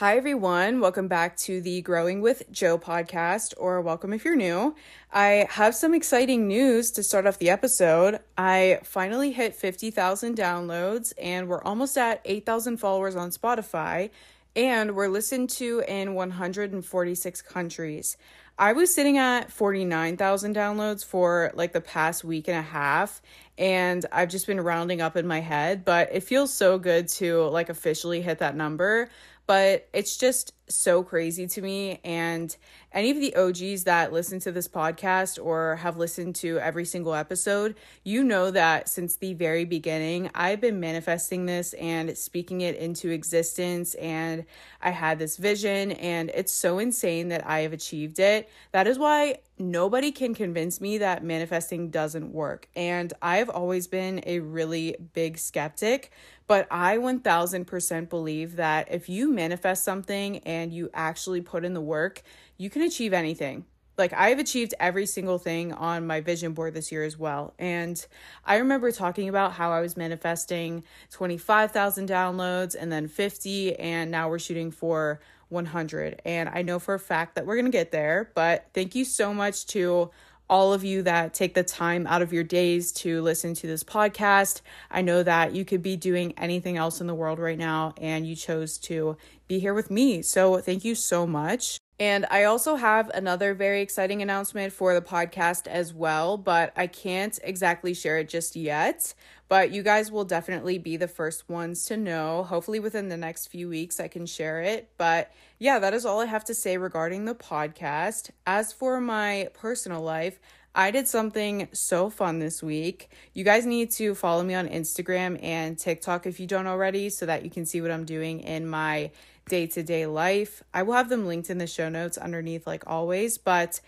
Hi, everyone. Welcome back to the Growing with Jo podcast, or welcome if you're new. I have some exciting news to start off the episode. I finally hit 50,000 downloads, and we're almost at 8,000 followers on Spotify, and we're listened to in 146 countries. I was sitting at 49,000 downloads for like the past week and a half, and I've just been rounding up in my head, but it feels so good to like officially hit that number but it's just so crazy to me. And any of the OGs that listen to this podcast or have listened to every single episode, you know that since the very beginning, I've been manifesting this and speaking it into existence. And I had this vision, and it's so insane that I have achieved it. That is why nobody can convince me that manifesting doesn't work. And I've always been a really big skeptic. But I 1000% believe that if you manifest something and you actually put in the work, you can achieve anything. Like I've achieved every single thing on my vision board this year as well. And I remember talking about how I was manifesting 25,000 downloads and then 50 and now we're shooting for 100. And I know for a fact that we're going to get there, but thank you so much to all of you that take the time out of your days to listen to this podcast. I know that you could be doing anything else in the world right now, and you chose to be here with me. So, thank you so much. And I also have another very exciting announcement for the podcast as well, but I can't exactly share it just yet. But you guys will definitely be the first ones to know. Hopefully, within the next few weeks, I can share it. But yeah, that is all I have to say regarding the podcast. As for my personal life, I did something so fun this week. You guys need to follow me on Instagram and TikTok if you don't already so that you can see what I'm doing in my day to day life. I will have them linked in the show notes underneath, like always. But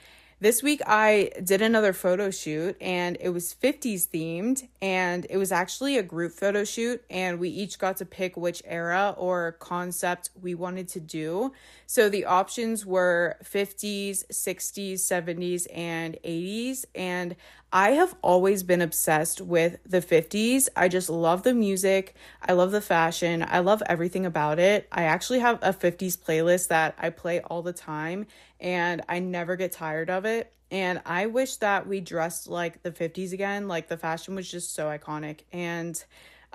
this week I did another photo shoot and it was 50s themed and it was actually a group photo shoot and we each got to pick which era or concept we wanted to do. So the options were 50s, 60s, 70s and 80s and I have always been obsessed with the 50s. I just love the music. I love the fashion. I love everything about it. I actually have a 50s playlist that I play all the time and I never get tired of it. And I wish that we dressed like the 50s again. Like the fashion was just so iconic. And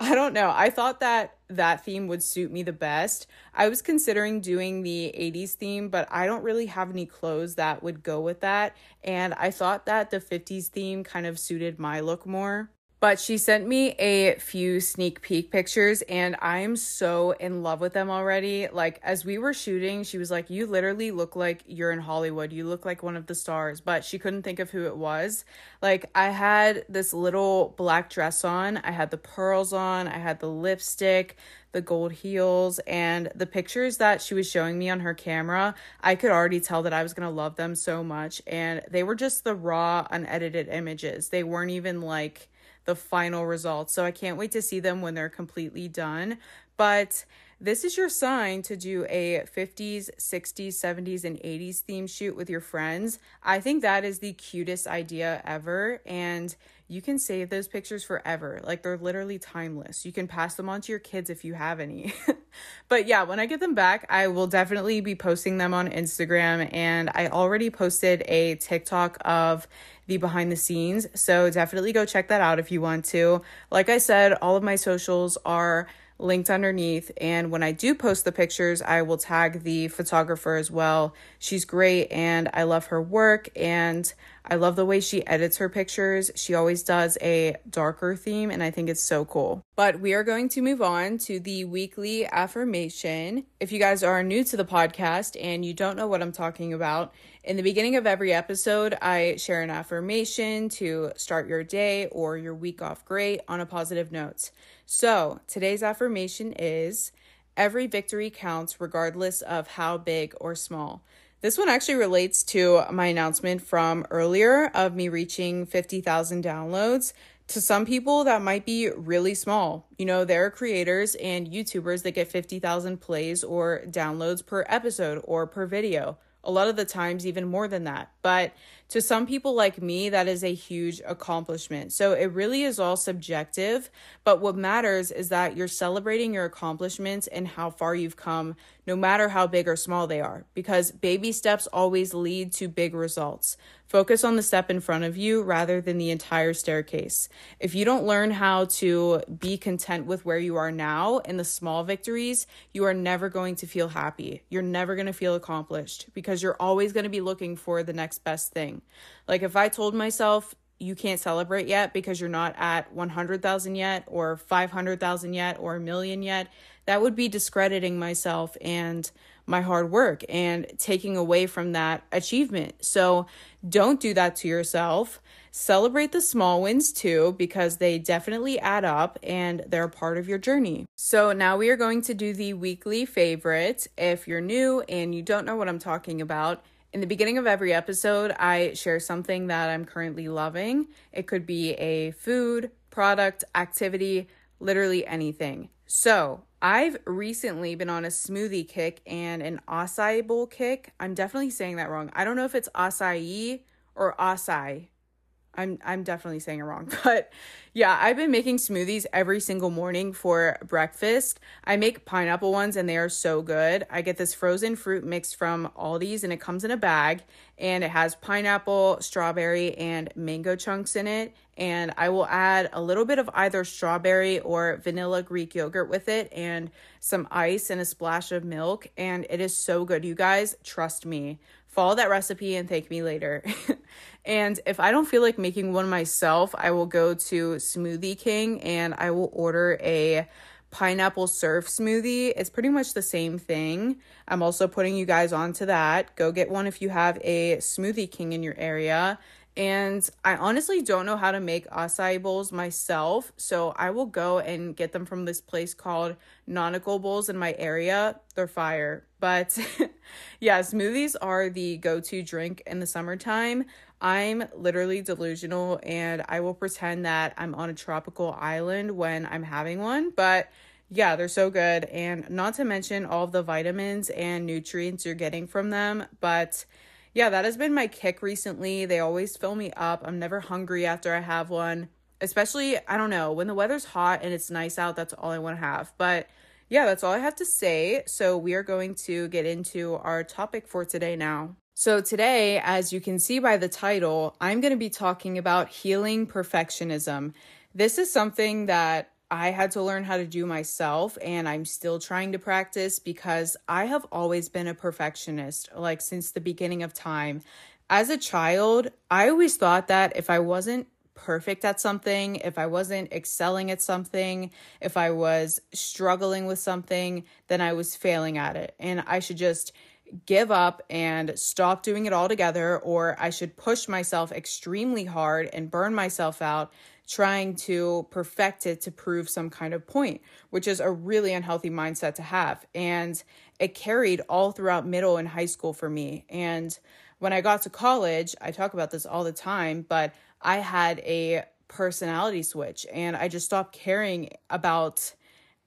I don't know. I thought that that theme would suit me the best. I was considering doing the 80s theme, but I don't really have any clothes that would go with that. And I thought that the 50s theme kind of suited my look more. But she sent me a few sneak peek pictures and I am so in love with them already. Like, as we were shooting, she was like, You literally look like you're in Hollywood. You look like one of the stars. But she couldn't think of who it was. Like, I had this little black dress on, I had the pearls on, I had the lipstick, the gold heels, and the pictures that she was showing me on her camera. I could already tell that I was going to love them so much. And they were just the raw, unedited images. They weren't even like, the final results. So I can't wait to see them when they're completely done. But this is your sign to do a 50s, 60s, 70s, and 80s theme shoot with your friends. I think that is the cutest idea ever. And you can save those pictures forever. Like they're literally timeless. You can pass them on to your kids if you have any. but yeah, when I get them back, I will definitely be posting them on Instagram. And I already posted a TikTok of the behind the scenes. So definitely go check that out if you want to. Like I said, all of my socials are linked underneath. And when I do post the pictures, I will tag the photographer as well. She's great and I love her work and I love the way she edits her pictures. She always does a darker theme and I think it's so cool. But we are going to move on to the weekly affirmation. If you guys are new to the podcast and you don't know what I'm talking about, in the beginning of every episode, I share an affirmation to start your day or your week off great on a positive note. So today's affirmation is every victory counts regardless of how big or small. This one actually relates to my announcement from earlier of me reaching 50,000 downloads. To some people, that might be really small. You know, there are creators and YouTubers that get 50,000 plays or downloads per episode or per video. A lot of the times, even more than that. But To some people like me, that is a huge accomplishment. So it really is all subjective. But what matters is that you're celebrating your accomplishments and how far you've come, no matter how big or small they are, because baby steps always lead to big results. Focus on the step in front of you rather than the entire staircase. If you don't learn how to be content with where you are now and the small victories, you are never going to feel happy. You're never going to feel accomplished because you're always going to be looking for the next best thing. Like if I told myself, you can't celebrate yet because you're not at 100,000 yet or 500,000 yet or a million yet, that would be discrediting myself and my hard work and taking away from that achievement. So don't do that to yourself. Celebrate the small wins too, because they definitely add up and they're part of your journey. So now we are going to do the weekly favorite. If you're new and you don't know what I'm talking about, in the beginning of every episode, I share something that I'm currently loving. It could be a food, product, activity, literally anything. So, I've recently been on a smoothie kick and an acai bowl kick. I'm definitely saying that wrong. I don't know if it's acai or acai. I'm I'm definitely saying it wrong. But yeah, I've been making smoothies every single morning for breakfast. I make pineapple ones and they are so good. I get this frozen fruit mix from Aldi's and it comes in a bag and it has pineapple, strawberry, and mango chunks in it. And I will add a little bit of either strawberry or vanilla Greek yogurt with it and some ice and a splash of milk. And it is so good. You guys, trust me follow that recipe and thank me later. and if I don't feel like making one myself, I will go to Smoothie King and I will order a pineapple surf smoothie. It's pretty much the same thing. I'm also putting you guys onto that. Go get one if you have a Smoothie King in your area. And I honestly don't know how to make acai bowls myself, so I will go and get them from this place called Nautical Bowls in my area. They're fire. But yeah, smoothies are the go to drink in the summertime. I'm literally delusional and I will pretend that I'm on a tropical island when I'm having one. But yeah, they're so good. And not to mention all the vitamins and nutrients you're getting from them. But yeah, that has been my kick recently. They always fill me up. I'm never hungry after I have one. Especially, I don't know, when the weather's hot and it's nice out, that's all I want to have. But yeah, that's all I have to say. So we are going to get into our topic for today now. So, today, as you can see by the title, I'm going to be talking about healing perfectionism. This is something that I had to learn how to do myself, and I'm still trying to practice because I have always been a perfectionist, like since the beginning of time. As a child, I always thought that if I wasn't perfect at something, if I wasn't excelling at something, if I was struggling with something, then I was failing at it. And I should just give up and stop doing it altogether, or I should push myself extremely hard and burn myself out trying to perfect it to prove some kind of point, which is a really unhealthy mindset to have. And it carried all throughout middle and high school for me. And when I got to college, I talk about this all the time, but I had a personality switch and I just stopped caring about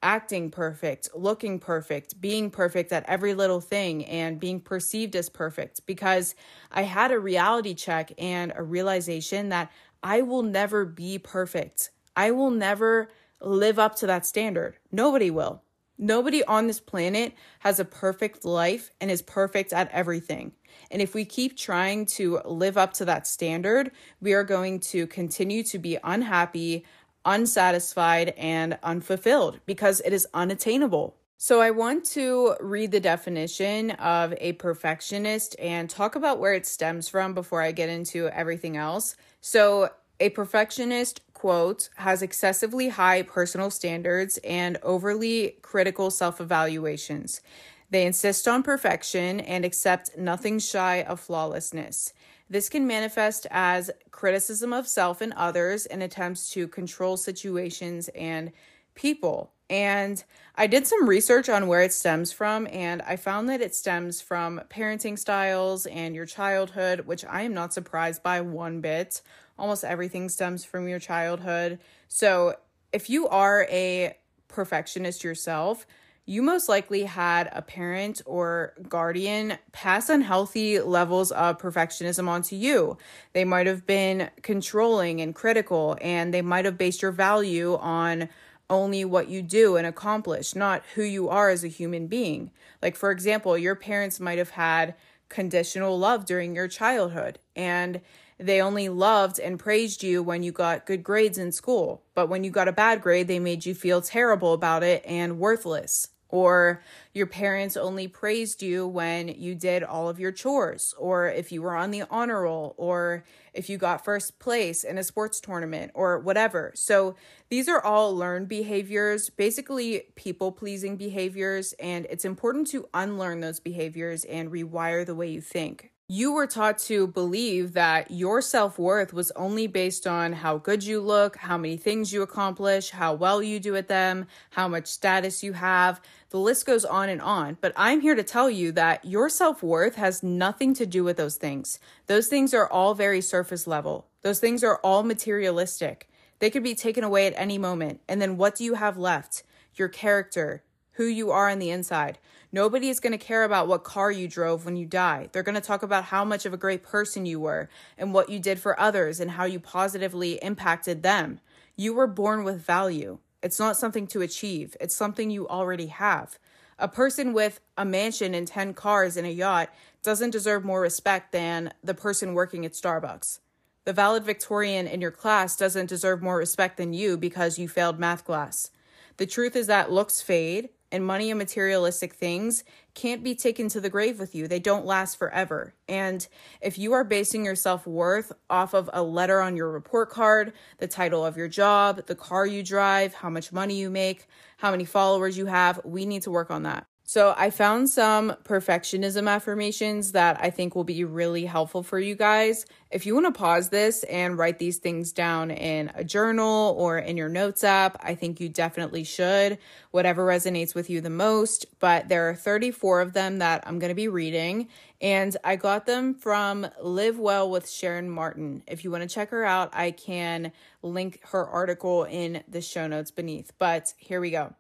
acting perfect, looking perfect, being perfect at every little thing, and being perceived as perfect because I had a reality check and a realization that I will never be perfect. I will never live up to that standard. Nobody will. Nobody on this planet has a perfect life and is perfect at everything. And if we keep trying to live up to that standard, we are going to continue to be unhappy, unsatisfied, and unfulfilled because it is unattainable. So, I want to read the definition of a perfectionist and talk about where it stems from before I get into everything else. So, a perfectionist, quote, has excessively high personal standards and overly critical self evaluations. They insist on perfection and accept nothing shy of flawlessness. This can manifest as criticism of self and others and attempts to control situations and people. And I did some research on where it stems from, and I found that it stems from parenting styles and your childhood, which I am not surprised by one bit. Almost everything stems from your childhood. So if you are a perfectionist yourself, you most likely had a parent or guardian pass unhealthy levels of perfectionism onto you. They might have been controlling and critical, and they might have based your value on only what you do and accomplish, not who you are as a human being. Like, for example, your parents might have had conditional love during your childhood, and they only loved and praised you when you got good grades in school. But when you got a bad grade, they made you feel terrible about it and worthless. Or your parents only praised you when you did all of your chores, or if you were on the honor roll, or if you got first place in a sports tournament, or whatever. So these are all learned behaviors, basically people pleasing behaviors, and it's important to unlearn those behaviors and rewire the way you think you were taught to believe that your self worth was only based on how good you look, how many things you accomplish, how well you do at them, how much status you have. The list goes on and on. But I'm here to tell you that your self worth has nothing to do with those things. Those things are all very surface level, those things are all materialistic. They could be taken away at any moment. And then what do you have left? Your character, who you are on the inside. Nobody is going to care about what car you drove when you die. They're going to talk about how much of a great person you were and what you did for others and how you positively impacted them. You were born with value. It's not something to achieve, it's something you already have. A person with a mansion and 10 cars and a yacht doesn't deserve more respect than the person working at Starbucks. The valedictorian in your class doesn't deserve more respect than you because you failed math class. The truth is that looks fade, and money and materialistic things can't be taken to the grave with you. They don't last forever. And if you are basing your self worth off of a letter on your report card, the title of your job, the car you drive, how much money you make, how many followers you have, we need to work on that. So, I found some perfectionism affirmations that I think will be really helpful for you guys. If you want to pause this and write these things down in a journal or in your notes app, I think you definitely should, whatever resonates with you the most. But there are 34 of them that I'm going to be reading, and I got them from Live Well with Sharon Martin. If you want to check her out, I can link her article in the show notes beneath. But here we go.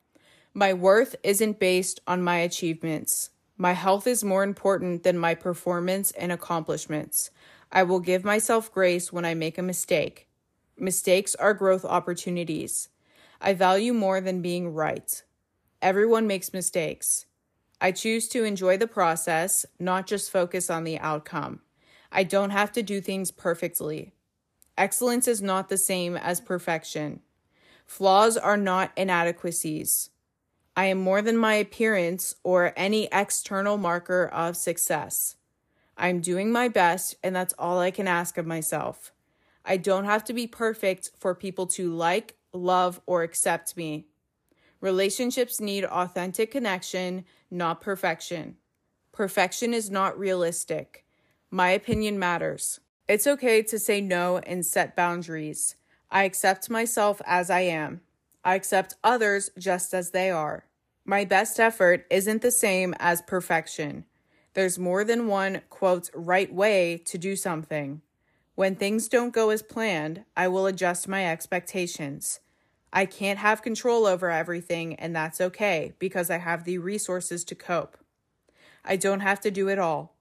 My worth isn't based on my achievements. My health is more important than my performance and accomplishments. I will give myself grace when I make a mistake. Mistakes are growth opportunities. I value more than being right. Everyone makes mistakes. I choose to enjoy the process, not just focus on the outcome. I don't have to do things perfectly. Excellence is not the same as perfection. Flaws are not inadequacies. I am more than my appearance or any external marker of success. I'm doing my best, and that's all I can ask of myself. I don't have to be perfect for people to like, love, or accept me. Relationships need authentic connection, not perfection. Perfection is not realistic. My opinion matters. It's okay to say no and set boundaries. I accept myself as I am. I accept others just as they are. My best effort isn't the same as perfection. There's more than one, quote, right way to do something. When things don't go as planned, I will adjust my expectations. I can't have control over everything, and that's okay because I have the resources to cope. I don't have to do it all.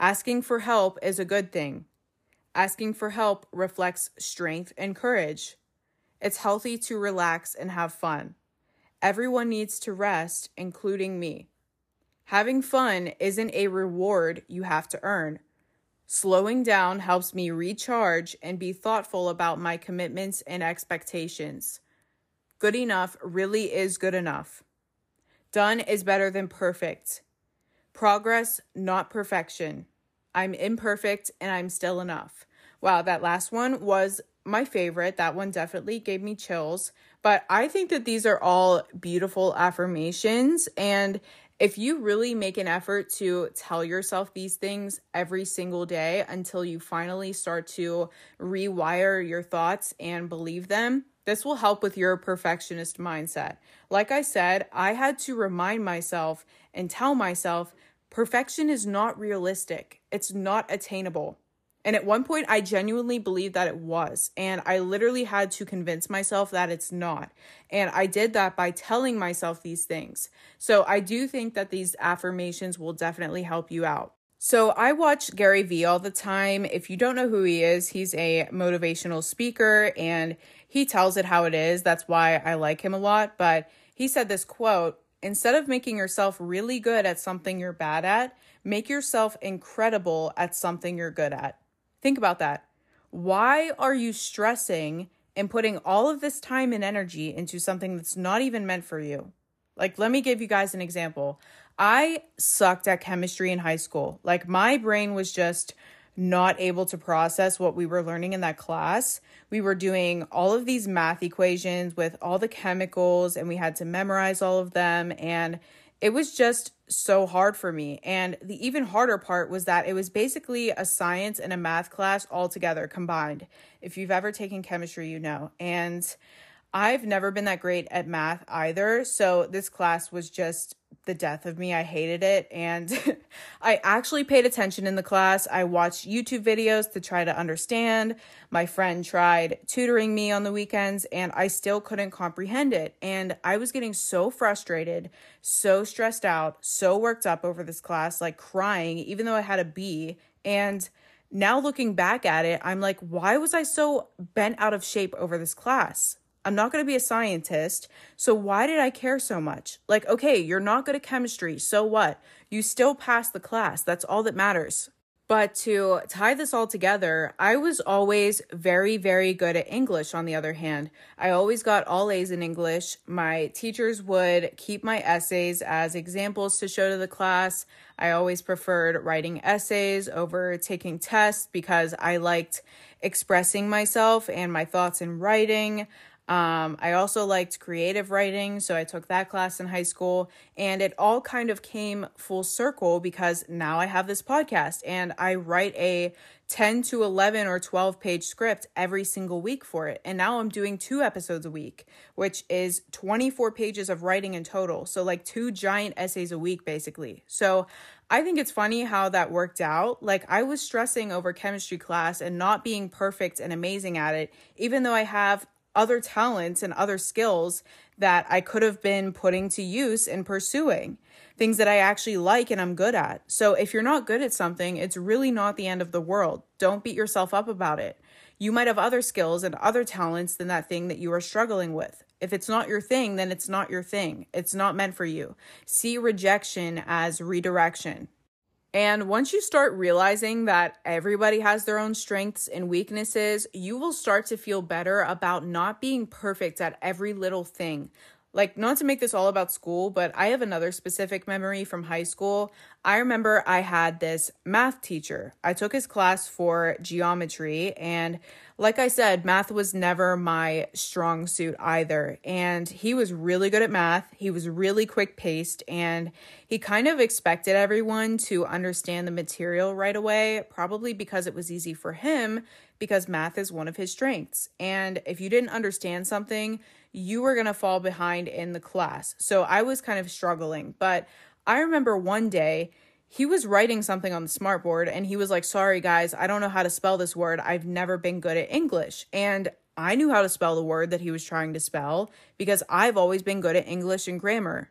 Asking for help is a good thing. Asking for help reflects strength and courage. It's healthy to relax and have fun. Everyone needs to rest, including me. Having fun isn't a reward you have to earn. Slowing down helps me recharge and be thoughtful about my commitments and expectations. Good enough really is good enough. Done is better than perfect. Progress, not perfection. I'm imperfect and I'm still enough. Wow, that last one was my favorite. That one definitely gave me chills. But I think that these are all beautiful affirmations. And if you really make an effort to tell yourself these things every single day until you finally start to rewire your thoughts and believe them, this will help with your perfectionist mindset. Like I said, I had to remind myself and tell myself perfection is not realistic, it's not attainable. And at one point, I genuinely believed that it was. And I literally had to convince myself that it's not. And I did that by telling myself these things. So I do think that these affirmations will definitely help you out. So I watch Gary Vee all the time. If you don't know who he is, he's a motivational speaker and he tells it how it is. That's why I like him a lot. But he said this quote Instead of making yourself really good at something you're bad at, make yourself incredible at something you're good at. Think about that. Why are you stressing and putting all of this time and energy into something that's not even meant for you? Like, let me give you guys an example. I sucked at chemistry in high school. Like, my brain was just not able to process what we were learning in that class. We were doing all of these math equations with all the chemicals, and we had to memorize all of them. And it was just so hard for me. And the even harder part was that it was basically a science and a math class all together combined. If you've ever taken chemistry, you know. And I've never been that great at math either. So this class was just the death of me. I hated it. And I actually paid attention in the class. I watched YouTube videos to try to understand. My friend tried tutoring me on the weekends, and I still couldn't comprehend it. And I was getting so frustrated, so stressed out, so worked up over this class, like crying, even though I had a B. And now looking back at it, I'm like, why was I so bent out of shape over this class? I'm not going to be a scientist. So why did I care so much? Like, okay, you're not good at chemistry. So what? You still passed the class. That's all that matters. But to tie this all together, I was always very, very good at English, on the other hand. I always got all A's in English. My teachers would keep my essays as examples to show to the class. I always preferred writing essays over taking tests because I liked expressing myself and my thoughts in writing. Um, I also liked creative writing, so I took that class in high school, and it all kind of came full circle because now I have this podcast and I write a 10 to 11 or 12 page script every single week for it. And now I'm doing two episodes a week, which is 24 pages of writing in total. So, like two giant essays a week, basically. So, I think it's funny how that worked out. Like, I was stressing over chemistry class and not being perfect and amazing at it, even though I have other talents and other skills that I could have been putting to use and pursuing, things that I actually like and I'm good at. So if you're not good at something, it's really not the end of the world. Don't beat yourself up about it. You might have other skills and other talents than that thing that you are struggling with. If it's not your thing, then it's not your thing. It's not meant for you. See rejection as redirection. And once you start realizing that everybody has their own strengths and weaknesses, you will start to feel better about not being perfect at every little thing. Like, not to make this all about school, but I have another specific memory from high school. I remember I had this math teacher. I took his class for geometry, and like I said, math was never my strong suit either. And he was really good at math. He was really quick paced and he kind of expected everyone to understand the material right away, probably because it was easy for him, because math is one of his strengths. And if you didn't understand something, you were going to fall behind in the class. So I was kind of struggling. But I remember one day, he was writing something on the smartboard and he was like, Sorry, guys, I don't know how to spell this word. I've never been good at English. And I knew how to spell the word that he was trying to spell because I've always been good at English and grammar.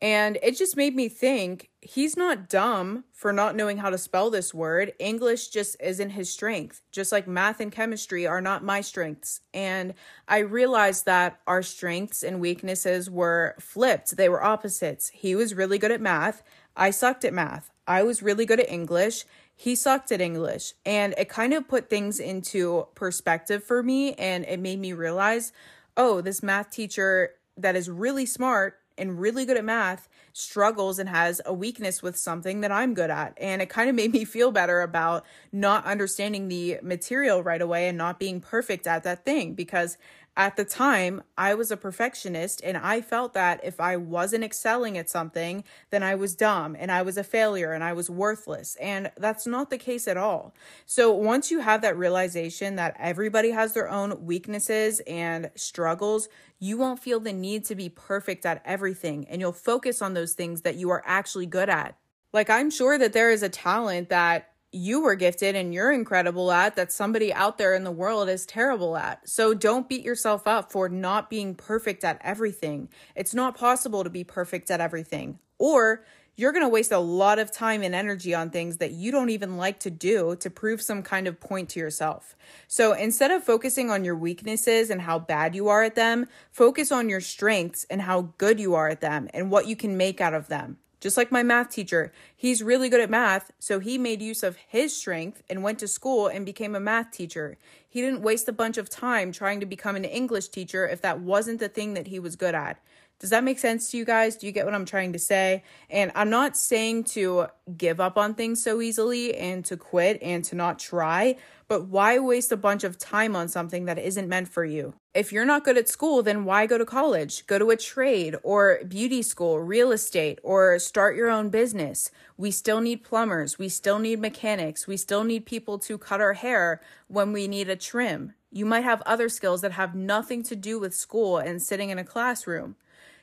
And it just made me think he's not dumb for not knowing how to spell this word. English just isn't his strength, just like math and chemistry are not my strengths. And I realized that our strengths and weaknesses were flipped, they were opposites. He was really good at math, I sucked at math. I was really good at English. He sucked at English. And it kind of put things into perspective for me. And it made me realize oh, this math teacher that is really smart and really good at math struggles and has a weakness with something that I'm good at. And it kind of made me feel better about not understanding the material right away and not being perfect at that thing because at the time, I was a perfectionist and I felt that if I wasn't excelling at something, then I was dumb and I was a failure and I was worthless. And that's not the case at all. So once you have that realization that everybody has their own weaknesses and struggles, you won't feel the need to be perfect at everything and you'll focus on those things that you are actually good at. Like, I'm sure that there is a talent that you were gifted and you're incredible at that somebody out there in the world is terrible at. So don't beat yourself up for not being perfect at everything. It's not possible to be perfect at everything. Or you're going to waste a lot of time and energy on things that you don't even like to do to prove some kind of point to yourself. So instead of focusing on your weaknesses and how bad you are at them, focus on your strengths and how good you are at them and what you can make out of them. Just like my math teacher, he's really good at math, so he made use of his strength and went to school and became a math teacher. He didn't waste a bunch of time trying to become an English teacher if that wasn't the thing that he was good at. Does that make sense to you guys? Do you get what I'm trying to say? And I'm not saying to give up on things so easily and to quit and to not try, but why waste a bunch of time on something that isn't meant for you? If you're not good at school, then why go to college? Go to a trade or beauty school, real estate, or start your own business. We still need plumbers. We still need mechanics. We still need people to cut our hair when we need a trim. You might have other skills that have nothing to do with school and sitting in a classroom.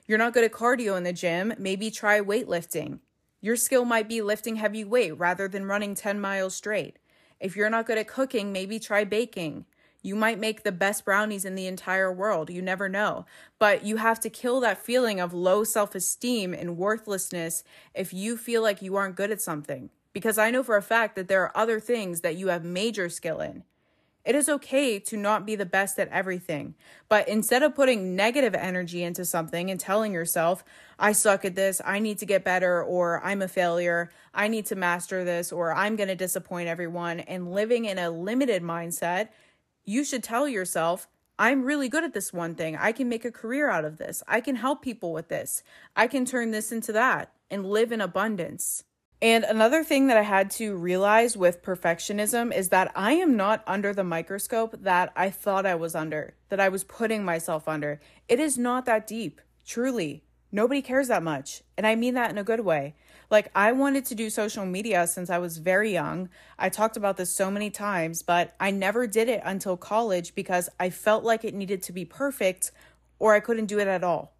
You're not good at cardio in the gym, maybe try weightlifting. Your skill might be lifting heavy weight rather than running 10 miles straight. If you're not good at cooking, maybe try baking. You might make the best brownies in the entire world. You never know. But you have to kill that feeling of low self esteem and worthlessness if you feel like you aren't good at something. Because I know for a fact that there are other things that you have major skill in. It is okay to not be the best at everything, but instead of putting negative energy into something and telling yourself, I suck at this, I need to get better, or I'm a failure, I need to master this, or I'm going to disappoint everyone, and living in a limited mindset, you should tell yourself, I'm really good at this one thing. I can make a career out of this. I can help people with this. I can turn this into that and live in abundance. And another thing that I had to realize with perfectionism is that I am not under the microscope that I thought I was under, that I was putting myself under. It is not that deep, truly. Nobody cares that much. And I mean that in a good way. Like, I wanted to do social media since I was very young. I talked about this so many times, but I never did it until college because I felt like it needed to be perfect or I couldn't do it at all.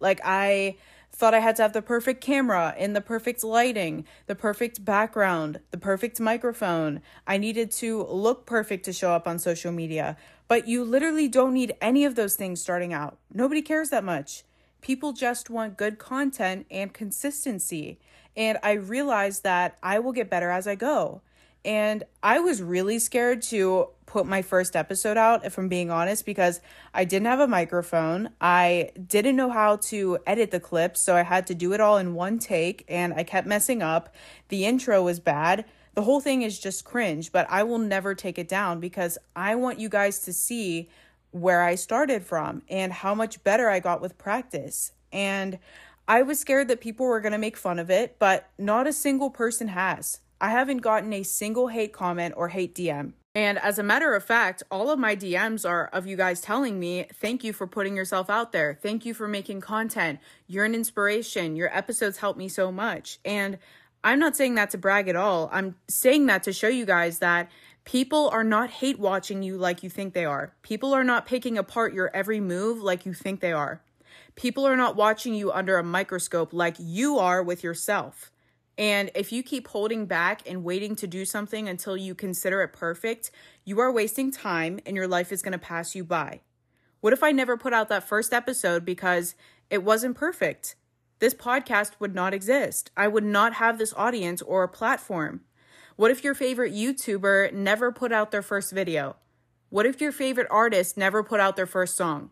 Like, I thought I had to have the perfect camera in the perfect lighting, the perfect background, the perfect microphone. I needed to look perfect to show up on social media. But you literally don't need any of those things starting out. Nobody cares that much. People just want good content and consistency. And I realized that I will get better as I go. And I was really scared to put my first episode out, if I'm being honest, because I didn't have a microphone. I didn't know how to edit the clips, so I had to do it all in one take, and I kept messing up. The intro was bad. The whole thing is just cringe, but I will never take it down because I want you guys to see where I started from and how much better I got with practice. And I was scared that people were going to make fun of it, but not a single person has. I haven't gotten a single hate comment or hate DM. And as a matter of fact, all of my DMs are of you guys telling me, thank you for putting yourself out there. Thank you for making content. You're an inspiration. Your episodes help me so much. And I'm not saying that to brag at all. I'm saying that to show you guys that people are not hate watching you like you think they are. People are not picking apart your every move like you think they are. People are not watching you under a microscope like you are with yourself. And if you keep holding back and waiting to do something until you consider it perfect, you are wasting time and your life is going to pass you by. What if I never put out that first episode because it wasn't perfect? This podcast would not exist. I would not have this audience or a platform. What if your favorite YouTuber never put out their first video? What if your favorite artist never put out their first song?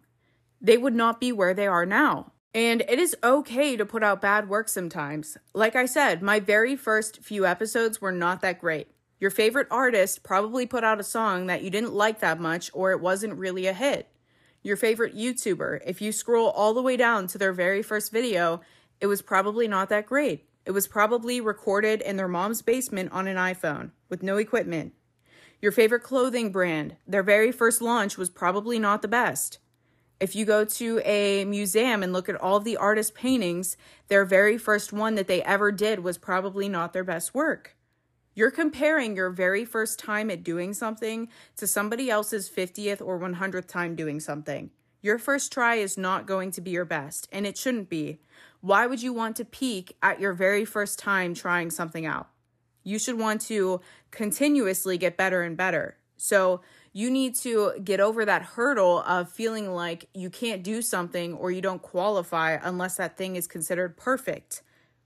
They would not be where they are now. And it is okay to put out bad work sometimes. Like I said, my very first few episodes were not that great. Your favorite artist probably put out a song that you didn't like that much or it wasn't really a hit. Your favorite YouTuber, if you scroll all the way down to their very first video, it was probably not that great. It was probably recorded in their mom's basement on an iPhone with no equipment. Your favorite clothing brand, their very first launch was probably not the best. If you go to a museum and look at all the artist paintings, their very first one that they ever did was probably not their best work. You're comparing your very first time at doing something to somebody else's 50th or 100th time doing something. Your first try is not going to be your best, and it shouldn't be. Why would you want to peak at your very first time trying something out? You should want to continuously get better and better. So you need to get over that hurdle of feeling like you can't do something or you don't qualify unless that thing is considered perfect.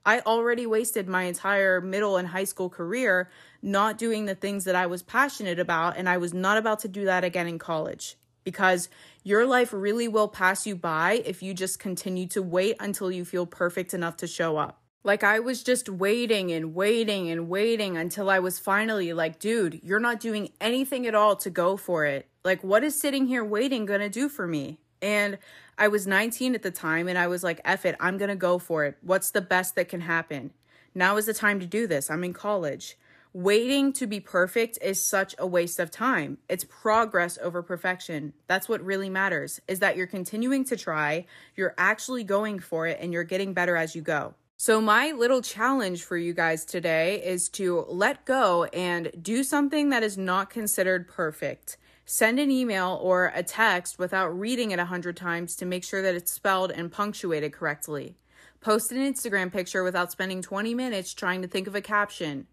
I already wasted my entire middle and high school career not doing the things that I was passionate about, and I was not about to do that again in college because your life really will pass you by if you just continue to wait until you feel perfect enough to show up. Like I was just waiting and waiting and waiting until I was finally like, dude, you're not doing anything at all to go for it. Like, what is sitting here waiting gonna do for me? And I was 19 at the time and I was like, F it, I'm gonna go for it. What's the best that can happen? Now is the time to do this. I'm in college. Waiting to be perfect is such a waste of time. It's progress over perfection. That's what really matters is that you're continuing to try, you're actually going for it, and you're getting better as you go. So, my little challenge for you guys today is to let go and do something that is not considered perfect. Send an email or a text without reading it a hundred times to make sure that it's spelled and punctuated correctly. Post an Instagram picture without spending 20 minutes trying to think of a caption.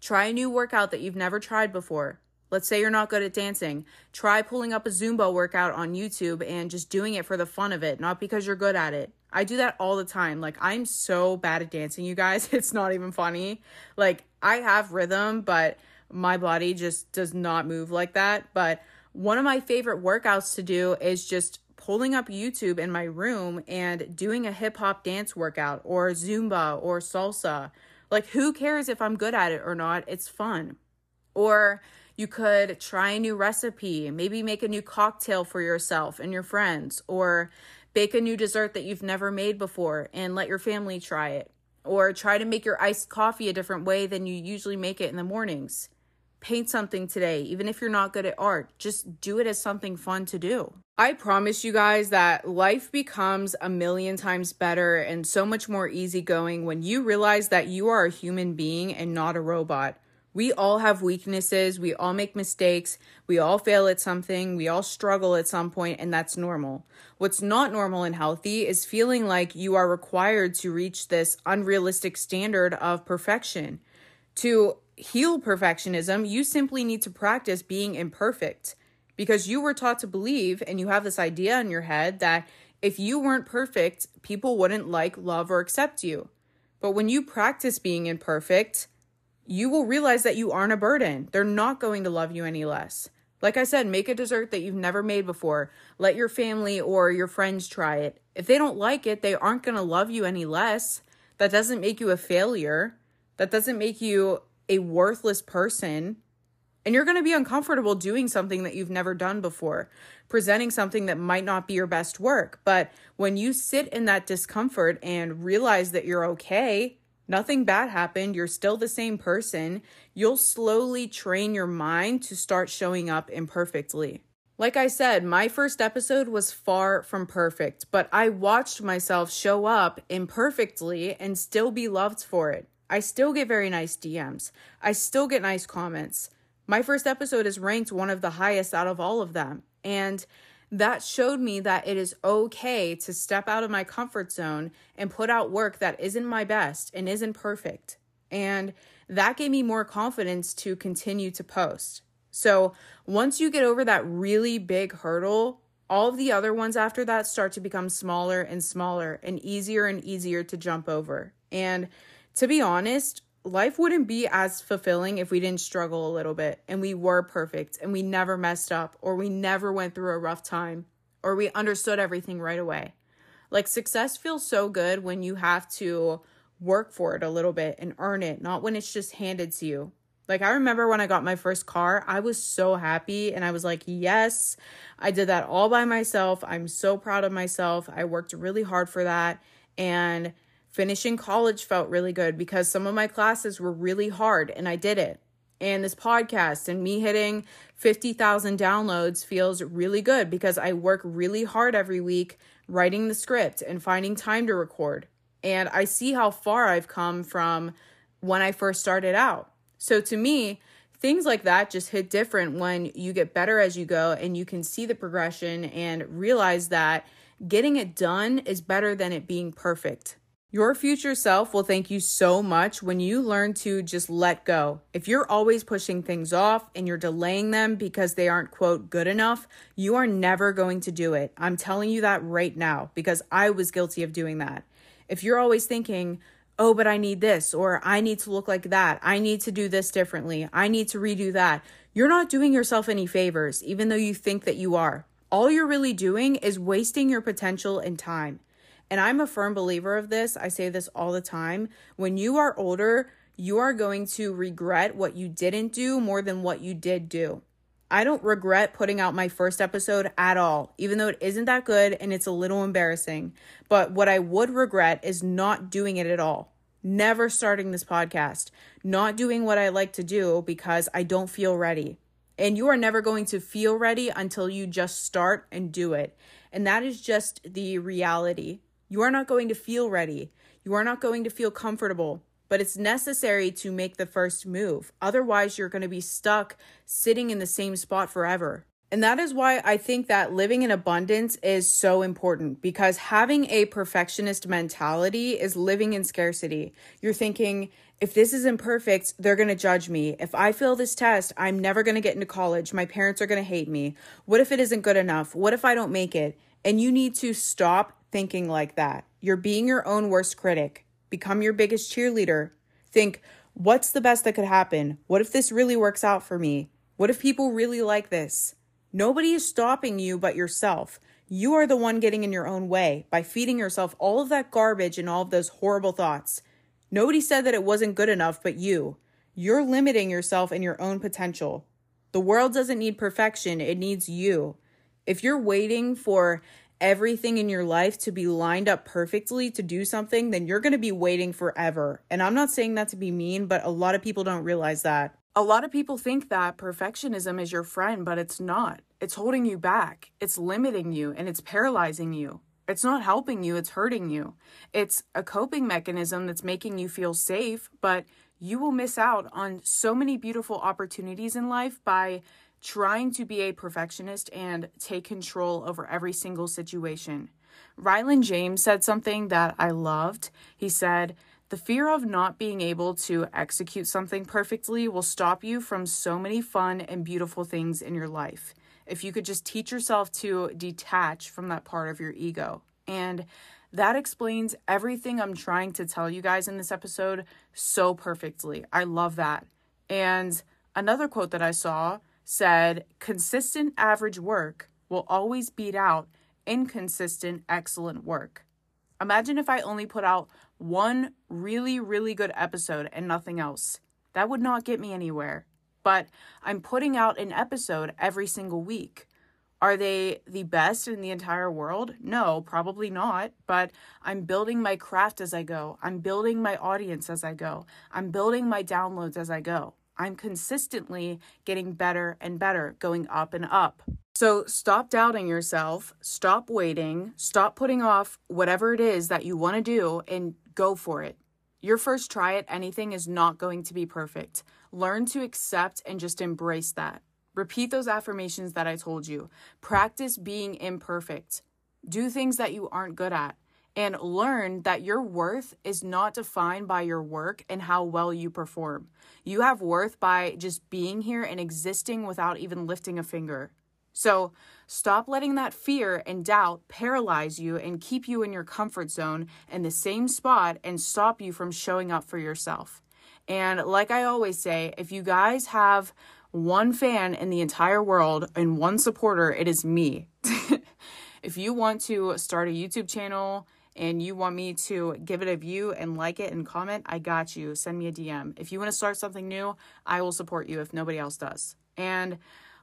Try a new workout that you've never tried before. Let's say you're not good at dancing. Try pulling up a Zumba workout on YouTube and just doing it for the fun of it, not because you're good at it. I do that all the time. Like, I'm so bad at dancing, you guys. It's not even funny. Like, I have rhythm, but my body just does not move like that. But one of my favorite workouts to do is just pulling up YouTube in my room and doing a hip hop dance workout or Zumba or salsa. Like, who cares if I'm good at it or not? It's fun. Or you could try a new recipe, maybe make a new cocktail for yourself and your friends, or Bake a new dessert that you've never made before and let your family try it. Or try to make your iced coffee a different way than you usually make it in the mornings. Paint something today, even if you're not good at art. Just do it as something fun to do. I promise you guys that life becomes a million times better and so much more easygoing when you realize that you are a human being and not a robot. We all have weaknesses. We all make mistakes. We all fail at something. We all struggle at some point, and that's normal. What's not normal and healthy is feeling like you are required to reach this unrealistic standard of perfection. To heal perfectionism, you simply need to practice being imperfect because you were taught to believe and you have this idea in your head that if you weren't perfect, people wouldn't like, love, or accept you. But when you practice being imperfect, you will realize that you aren't a burden. They're not going to love you any less. Like I said, make a dessert that you've never made before. Let your family or your friends try it. If they don't like it, they aren't going to love you any less. That doesn't make you a failure. That doesn't make you a worthless person. And you're going to be uncomfortable doing something that you've never done before, presenting something that might not be your best work. But when you sit in that discomfort and realize that you're okay, Nothing bad happened. You're still the same person. You'll slowly train your mind to start showing up imperfectly. Like I said, my first episode was far from perfect, but I watched myself show up imperfectly and still be loved for it. I still get very nice DMs. I still get nice comments. My first episode is ranked one of the highest out of all of them. And that showed me that it is okay to step out of my comfort zone and put out work that isn't my best and isn't perfect. And that gave me more confidence to continue to post. So once you get over that really big hurdle, all of the other ones after that start to become smaller and smaller and easier and easier to jump over. And to be honest, life wouldn't be as fulfilling if we didn't struggle a little bit and we were perfect and we never messed up or we never went through a rough time or we understood everything right away. Like success feels so good when you have to work for it a little bit and earn it, not when it's just handed to you. Like I remember when I got my first car, I was so happy and I was like, "Yes, I did that all by myself. I'm so proud of myself. I worked really hard for that." And Finishing college felt really good because some of my classes were really hard and I did it. And this podcast and me hitting 50,000 downloads feels really good because I work really hard every week writing the script and finding time to record. And I see how far I've come from when I first started out. So to me, things like that just hit different when you get better as you go and you can see the progression and realize that getting it done is better than it being perfect. Your future self will thank you so much when you learn to just let go. If you're always pushing things off and you're delaying them because they aren't, quote, good enough, you are never going to do it. I'm telling you that right now because I was guilty of doing that. If you're always thinking, oh, but I need this, or I need to look like that, I need to do this differently, I need to redo that, you're not doing yourself any favors, even though you think that you are. All you're really doing is wasting your potential and time. And I'm a firm believer of this. I say this all the time. When you are older, you are going to regret what you didn't do more than what you did do. I don't regret putting out my first episode at all, even though it isn't that good and it's a little embarrassing. But what I would regret is not doing it at all. Never starting this podcast, not doing what I like to do because I don't feel ready. And you are never going to feel ready until you just start and do it. And that is just the reality. You are not going to feel ready. You are not going to feel comfortable, but it's necessary to make the first move. Otherwise, you're going to be stuck sitting in the same spot forever. And that is why I think that living in abundance is so important because having a perfectionist mentality is living in scarcity. You're thinking, if this isn't perfect, they're going to judge me. If I fail this test, I'm never going to get into college. My parents are going to hate me. What if it isn't good enough? What if I don't make it? And you need to stop thinking like that. You're being your own worst critic. Become your biggest cheerleader. Think, what's the best that could happen? What if this really works out for me? What if people really like this? Nobody is stopping you but yourself. You are the one getting in your own way by feeding yourself all of that garbage and all of those horrible thoughts. Nobody said that it wasn't good enough but you. You're limiting yourself and your own potential. The world doesn't need perfection, it needs you. If you're waiting for everything in your life to be lined up perfectly to do something, then you're going to be waiting forever. And I'm not saying that to be mean, but a lot of people don't realize that. A lot of people think that perfectionism is your friend, but it's not. It's holding you back, it's limiting you, and it's paralyzing you. It's not helping you, it's hurting you. It's a coping mechanism that's making you feel safe, but you will miss out on so many beautiful opportunities in life by trying to be a perfectionist and take control over every single situation. Ryland James said something that I loved. He said, The fear of not being able to execute something perfectly will stop you from so many fun and beautiful things in your life. If you could just teach yourself to detach from that part of your ego. And that explains everything I'm trying to tell you guys in this episode so perfectly. I love that. And another quote that I saw said consistent average work will always beat out inconsistent excellent work. Imagine if I only put out one really, really good episode and nothing else. That would not get me anywhere. But I'm putting out an episode every single week. Are they the best in the entire world? No, probably not. But I'm building my craft as I go. I'm building my audience as I go. I'm building my downloads as I go. I'm consistently getting better and better, going up and up. So stop doubting yourself, stop waiting, stop putting off whatever it is that you want to do and go for it. Your first try at anything is not going to be perfect. Learn to accept and just embrace that. Repeat those affirmations that I told you. Practice being imperfect. Do things that you aren't good at and learn that your worth is not defined by your work and how well you perform. You have worth by just being here and existing without even lifting a finger. So stop letting that fear and doubt paralyze you and keep you in your comfort zone in the same spot and stop you from showing up for yourself. And like I always say, if you guys have one fan in the entire world and one supporter, it is me. if you want to start a YouTube channel, and you want me to give it a view and like it and comment, I got you. Send me a DM. If you want to start something new, I will support you if nobody else does. And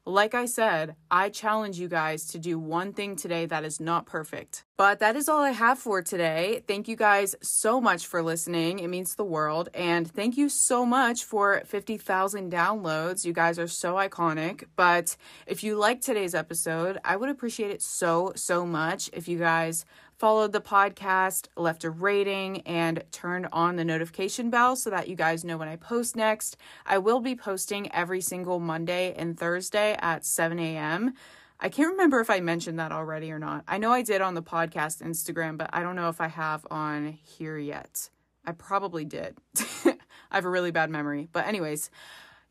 like I said, I challenge you guys to do one thing today that is not perfect. But that is all I have for today. Thank you guys so much for listening. It means the world. And thank you so much for 50,000 downloads. You guys are so iconic. But if you like today's episode, I would appreciate it so, so much if you guys followed the podcast, left a rating, and turned on the notification bell so that you guys know when I post next. I will be posting every single Monday and Thursday at 7 a.m. I can't remember if I mentioned that already or not. I know I did on the podcast Instagram, but I don't know if I have on here yet. I probably did. I have a really bad memory. But, anyways,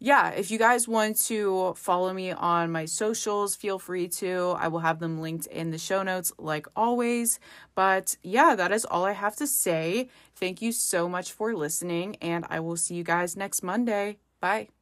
yeah, if you guys want to follow me on my socials, feel free to. I will have them linked in the show notes, like always. But yeah, that is all I have to say. Thank you so much for listening, and I will see you guys next Monday. Bye.